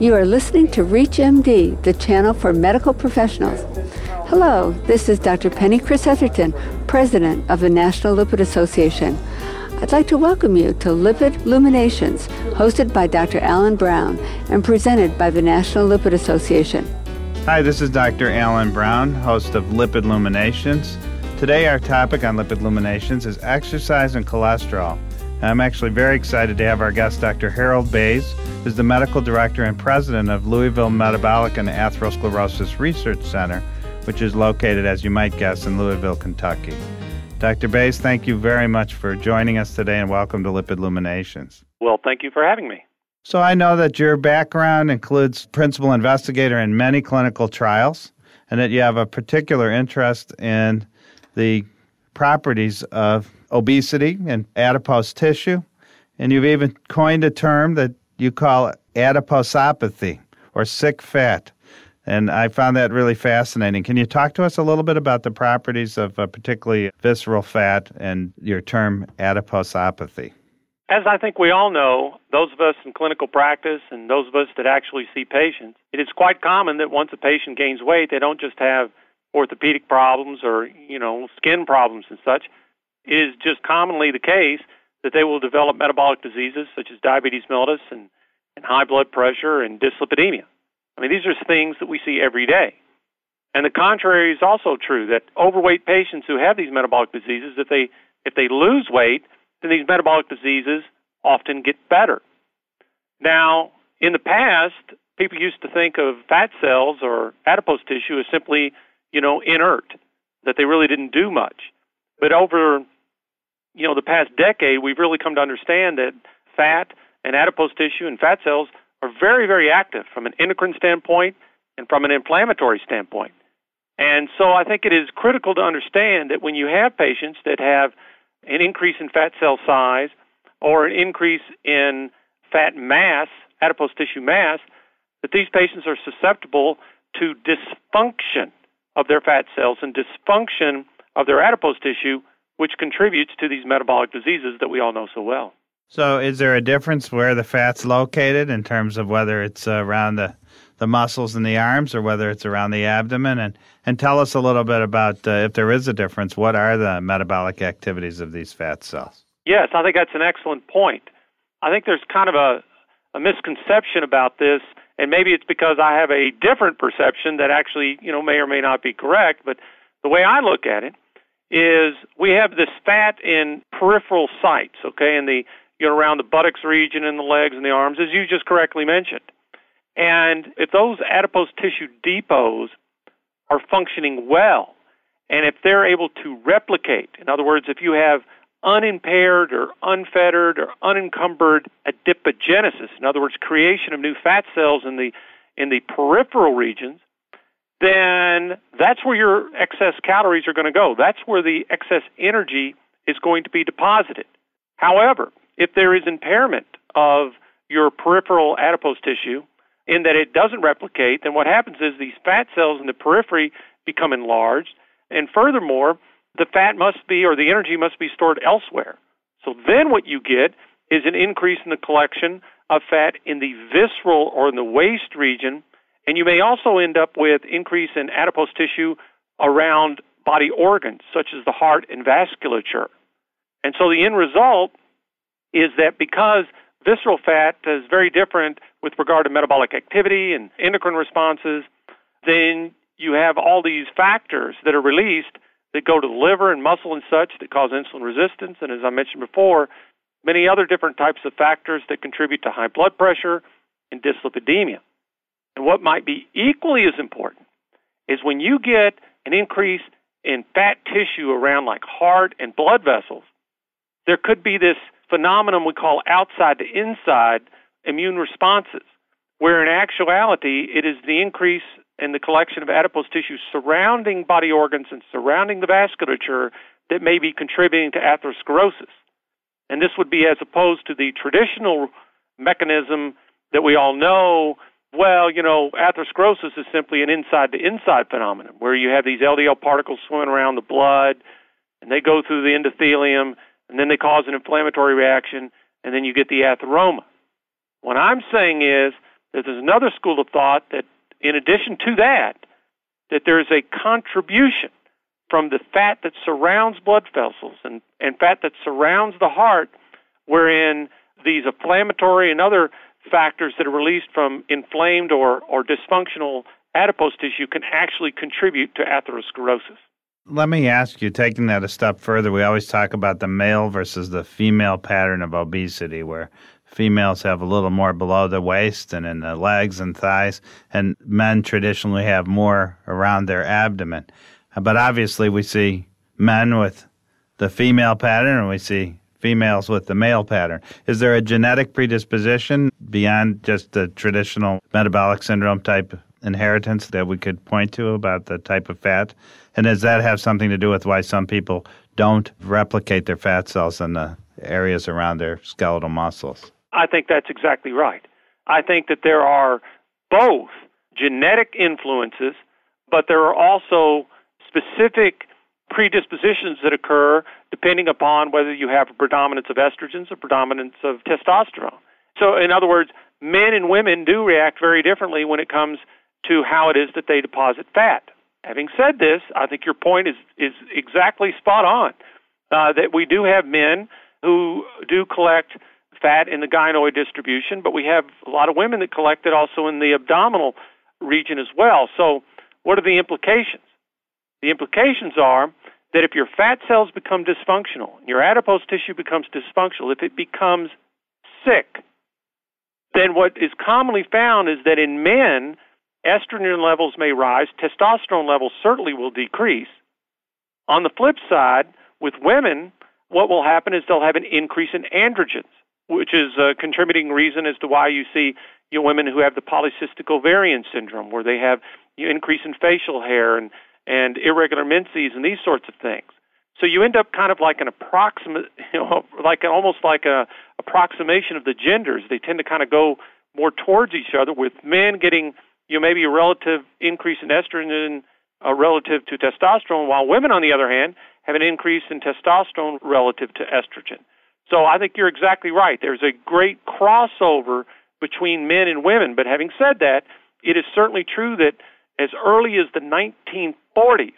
You are listening to ReachMD, the channel for medical professionals. Hello, this is Dr. Penny Kris-Etherton, President of the National Lipid Association. I'd like to welcome you to Lipid Luminations, hosted by Dr. Alan Brown and presented by the National Lipid Association. Hi, this is Dr. Alan Brown, host of Lipid Luminations. Today, our topic on Lipid Luminations is exercise and cholesterol. I'm actually very excited to have our guest, Dr. Harold Bays, who's the medical director and president of Louisville Metabolic and Atherosclerosis Research Center, which is located, as you might guess, in Louisville, Kentucky. Dr. Bays, thank you very much for joining us today and welcome to Lipid Luminations. Well, thank you for having me. So, I know that your background includes principal investigator in many clinical trials and that you have a particular interest in the properties of obesity and adipose tissue. And you've even coined a term that you call adiposopathy or sick fat. And I found that really fascinating. Can you talk to us a little bit about the properties of uh, particularly visceral fat and your term adiposopathy? As I think we all know, those of us in clinical practice and those of us that actually see patients, it is quite common that once a patient gains weight, they don't just have orthopedic problems or, you know, skin problems and such. It is just commonly the case that they will develop metabolic diseases such as diabetes mellitus and, and high blood pressure and dyslipidemia. I mean, these are things that we see every day. And the contrary is also true that overweight patients who have these metabolic diseases, if they if they lose weight, then these metabolic diseases often get better. Now, in the past, people used to think of fat cells or adipose tissue as simply, you know, inert, that they really didn't do much. But over, you know, the past decade, we've really come to understand that fat and adipose tissue and fat cells are very, very active from an endocrine standpoint and from an inflammatory standpoint. And so I think it is critical to understand that when you have patients that have an increase in fat cell size or an increase in fat mass, adipose tissue mass, that these patients are susceptible to dysfunction of their fat cells and dysfunction of their adipose tissue, which contributes to these metabolic diseases that we all know so well. So, is there a difference where the fat's located in terms of whether it's around the, the muscles in the arms or whether it's around the abdomen? And, and tell us a little bit about uh, if there is a difference, what are the metabolic activities of these fat cells? Yes, I think that's an excellent point. I think there's kind of a, a misconception about this, and maybe it's because I have a different perception that actually, you know, may or may not be correct. But the way I look at it is we have this fat in peripheral sites, okay, in the you know around the buttocks region and the legs and the arms, as you just correctly mentioned. And if those adipose tissue depots are functioning well, and if they're able to replicate, in other words, if you have unimpaired or unfettered or unencumbered adipogenesis, in other words, creation of new fat cells in the in the peripheral regions, then that's where your excess calories are going to go. That's where the excess energy is going to be deposited. However, if there is impairment of your peripheral adipose tissue in that it doesn't replicate, then what happens is these fat cells in the periphery become enlarged, and furthermore, the fat must be or the energy must be stored elsewhere. So then what you get is an increase in the collection of fat in the visceral or in the waist region and you may also end up with increase in adipose tissue around body organs, such as the heart and vasculature. And so the end result is that because visceral fat is very different with regard to metabolic activity and endocrine responses, then you have all these factors that are released that go to the liver and muscle and such that cause insulin resistance. And as I mentioned before, many other different types of factors that contribute to high blood pressure and dyslipidemia. And what might be equally as important is when you get an increase in fat tissue around like heart and blood vessels, there could be this phenomenon we call outside to inside immune responses, where in actuality it is the increase in the collection of adipose tissue surrounding body organs and surrounding the vasculature that may be contributing to atherosclerosis. And this would be as opposed to the traditional mechanism that we all know well, you know, atherosclerosis is simply an inside to inside phenomenon where you have these LDL particles swimming around the blood and they go through the endothelium and then they cause an inflammatory reaction and then you get the atheroma. What I'm saying is that There's another school of thought that, in addition to that, that there is a contribution from the fat that surrounds blood vessels and, and fat that surrounds the heart, wherein these inflammatory and other factors that are released from inflamed or, or dysfunctional adipose tissue can actually contribute to atherosclerosis. Let me ask you, taking that a step further, we always talk about the male versus the female pattern of obesity, where females have a little more below the waist and in the legs and thighs, and men traditionally have more around their abdomen. But obviously, we see men with the female pattern and we see females with the male pattern. Is there a genetic predisposition beyond just the traditional metabolic syndrome type inheritance that we could point to about the type of fat? And does that have something to do with why some people don't replicate their fat cells in the areas around their skeletal muscles? I think that's exactly right. I think that there are both genetic influences, but there are also specific predispositions that occur depending upon whether you have a predominance of estrogens or predominance of testosterone. So, in other words, men and women do react very differently when it comes to how it is that they deposit fat. Having said this, I think your point is is exactly spot on. Uh, that we do have men who do collect fat in the gynoid distribution, but we have a lot of women that collect it also in the abdominal region as well. So, what are the implications? The implications are that if your fat cells become dysfunctional, your adipose tissue becomes dysfunctional, if it becomes sick, then what is commonly found is that in men, estrogen levels may rise, testosterone levels certainly will decrease. On the flip side, with women, what will happen is they'll have an increase in androgens, which is a contributing reason as to why you see you know, women who have the polycystic ovarian syndrome, where they have you know, increase in facial hair and, and irregular menses and these sorts of things. So you end up kind of like an approximate, you know, like almost like a approximation of the genders. They tend to kind of go more towards each other, with men getting you know, maybe a relative increase in estrogen uh, relative to testosterone, while women, on the other hand, have an increase in testosterone relative to estrogen. So I think you're exactly right. There's a great crossover between men and women. But having said that, it is certainly true that as early as the 1940s,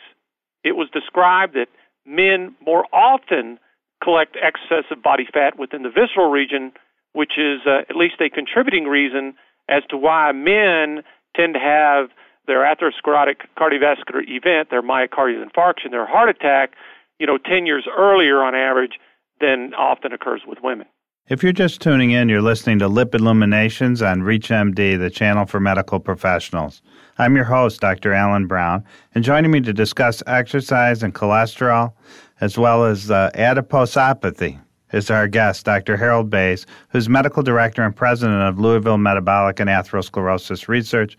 it was described that men more often collect excessive body fat within the visceral region, which is uh, at least a contributing reason as to why men tend to have their atherosclerotic cardiovascular event, their myocardial infarction, their heart attack, you know, 10 years earlier on average than often occurs with women. If you're just tuning in, you're listening to Lipid Illuminations on ReachMD, the channel for medical professionals. I'm your host, Dr. Alan Brown, and joining me to discuss exercise and cholesterol, as well as uh, adiposopathy, is our guest, Dr. Harold Bays, who's medical director and president of Louisville Metabolic and Atherosclerosis Research.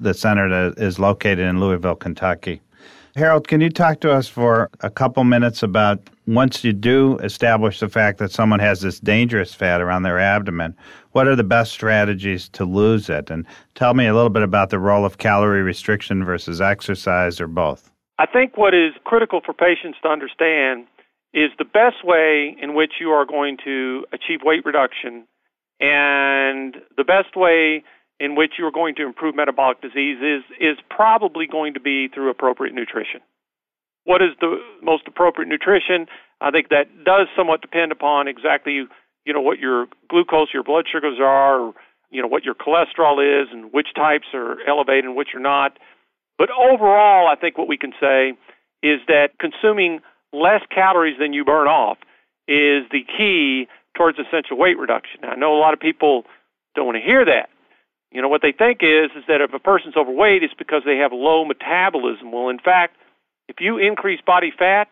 The center is located in Louisville, Kentucky. Harold, can you talk to us for a couple minutes about once you do establish the fact that someone has this dangerous fat around their abdomen, what are the best strategies to lose it? And tell me a little bit about the role of calorie restriction versus exercise or both. I think what is critical for patients to understand is the best way in which you are going to achieve weight reduction and the best way in which you are going to improve metabolic disease is, is probably going to be through appropriate nutrition. What is the most appropriate nutrition? I think that does somewhat depend upon exactly you know what your glucose, your blood sugars are, or, you know what your cholesterol is, and which types are elevated and which are not. But overall, I think what we can say is that consuming less calories than you burn off is the key towards essential weight reduction. Now, I know a lot of people don't want to hear that. You know, what they think is is that if a person's overweight, it's because they have low metabolism. Well, in fact, if you increase body fat,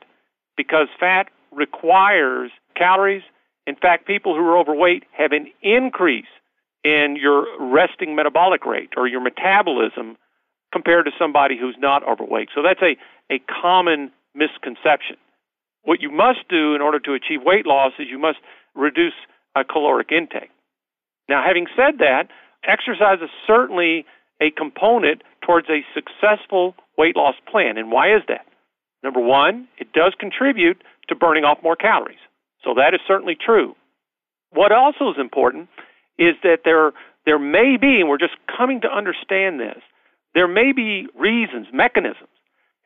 because fat requires calories, in fact, people who are overweight have an increase in your resting metabolic rate or your metabolism compared to somebody who's not overweight. So that's a, a common misconception. What you must do in order to achieve weight loss is you must reduce a caloric intake. Now, having said that, exercise is certainly a component towards a successful weight loss plan. And why is that? Number one, it does contribute to burning off more calories. So that is certainly true. What also is important is that there there may be, and we're just coming to understand this, there may be reasons, mechanisms,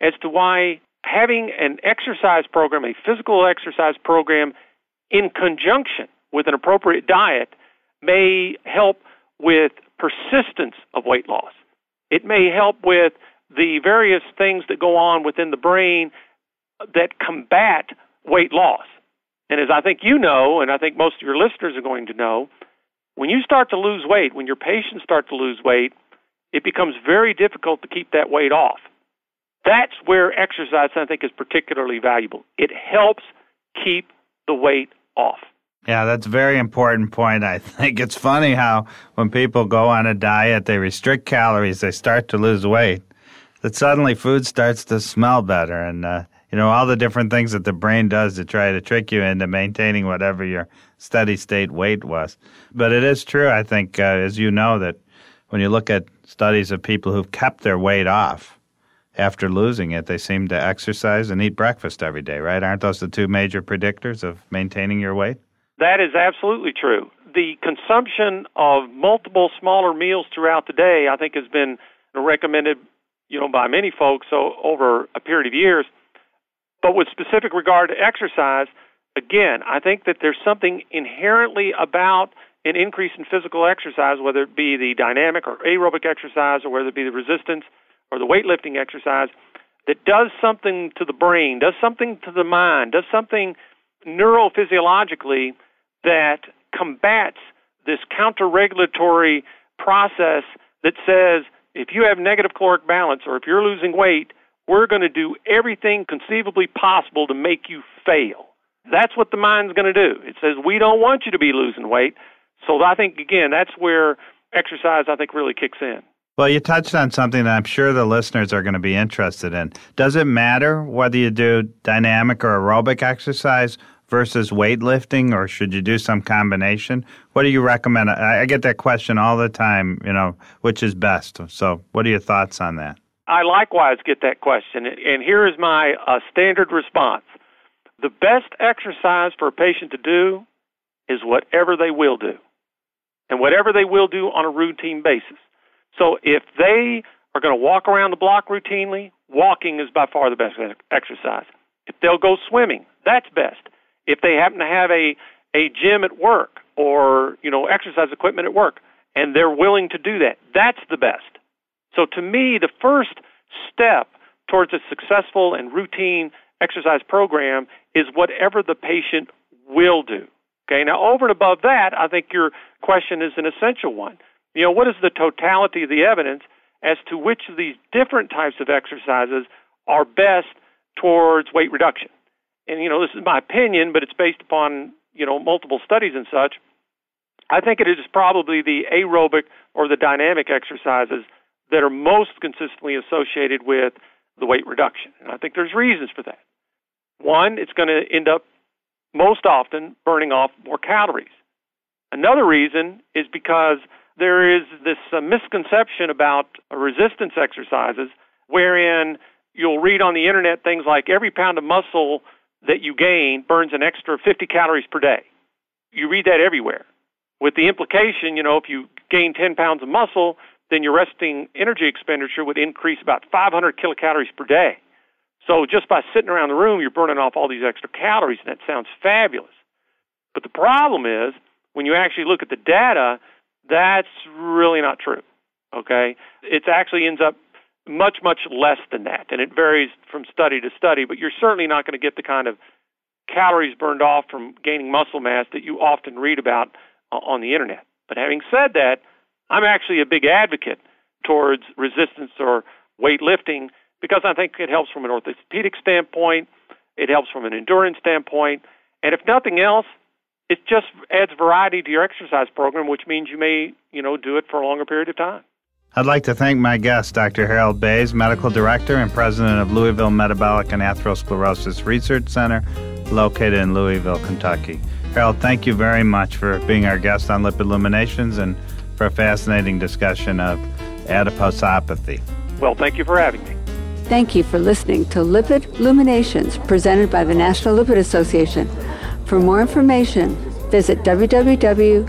as to why having an exercise program, a physical exercise program, in conjunction with an appropriate diet may help with persistence of weight loss. It may help with the various things that go on within the brain that combat weight loss. And as I think you know, and I think most of your listeners are going to know, when you start to lose weight, when your patients start to lose weight, it becomes very difficult to keep that weight off. That's where exercise, I think, is particularly valuable. It helps keep the weight off. Yeah, that's a very important point. I think it's funny how when people go on a diet, they restrict calories, they start to lose weight, that suddenly food starts to smell better. And, uh, you know, all the different things that the brain does to try to trick you into maintaining whatever your steady state weight was. But it is true, I think, uh, as you know, that when you look at studies of people who've kept their weight off after losing it, they seem to exercise and eat breakfast every day, right? Aren't those the two major predictors of maintaining your weight? That is absolutely true. The consumption of multiple smaller meals throughout the day, I think, has been recommended, you know, by many folks over a period of years. But with specific regard to exercise, again, I think that there's something inherently about an increase in physical exercise, whether it be the dynamic or aerobic exercise, or whether it be the resistance or the weightlifting exercise, that does something to the brain, does something to the mind, does something neurophysiologically that combats this counter-regulatory process that says if you have negative caloric balance or if you're losing weight, we're going to do everything conceivably possible to make you fail. That's what the mind's going to do. It says we don't want you to be losing weight. So I think again, that's where exercise I think really kicks in. Well, you touched on something that I'm sure the listeners are going to be interested in. Does it matter whether you do dynamic or aerobic exercise versus weightlifting, or should you do some combination? What do you recommend? I get that question all the time, you know, which is best. So, what are your thoughts on that? I likewise get that question, and here is my uh, standard response. The best exercise for a patient to do is whatever they will do, and whatever they will do on a routine basis. So, if they are going to walk around the block routinely, walking is by far the best exercise. If they'll go swimming, that's best if they happen to have a a gym at work or you know exercise equipment at work and they're willing to do that that's the best. So to me the first step towards a successful and routine exercise program is whatever the patient will do. Okay now over and above that i think your question is an essential one. You know what is the totality of the evidence as to which of these different types of exercises are best towards weight reduction and you know this is my opinion, but it's based upon you know multiple studies and such. I think it is probably the aerobic or the dynamic exercises that are most consistently associated with the weight reduction. And I think there's reasons for that. One, it's going to end up most often burning off more calories. Another reason is because there is this uh, misconception about resistance exercises wherein you'll read on the internet things like every pound of muscle that you gain burns an extra 50 calories per day. You read that everywhere. With the implication, you know, if you gain 10 pounds of muscle, then your resting energy expenditure would increase about 500 kilocalories per day. So just by sitting around the room, you're burning off all these extra calories, and that sounds fabulous. But the problem is, when you actually look at the data, that's really not true. Okay? It actually ends up much, much less than that. And it varies from study to study, but you're certainly not going to get the kind of calories burned off from gaining muscle mass that you often read about uh, on the internet. But having said that, I'm actually a big advocate towards resistance or weightlifting because I think it helps from an orthopedic standpoint, it helps from an endurance standpoint, and if nothing else, it just adds variety to your exercise program, which means you may, you know, do it for a longer period of time. I'd like to thank my guest, Dr. Harold Bays, Medical Director and President of Louisville Metabolic and Atherosclerosis Research Center, located in Louisville, Kentucky. Harold, thank you very much for being our guest on Lipid Illuminations and for a fascinating discussion of adiposopathy. Well, thank you for having me. Thank you for listening to Lipid Luminations presented by the National Lipid Association. For more information, visit www.lipid.org.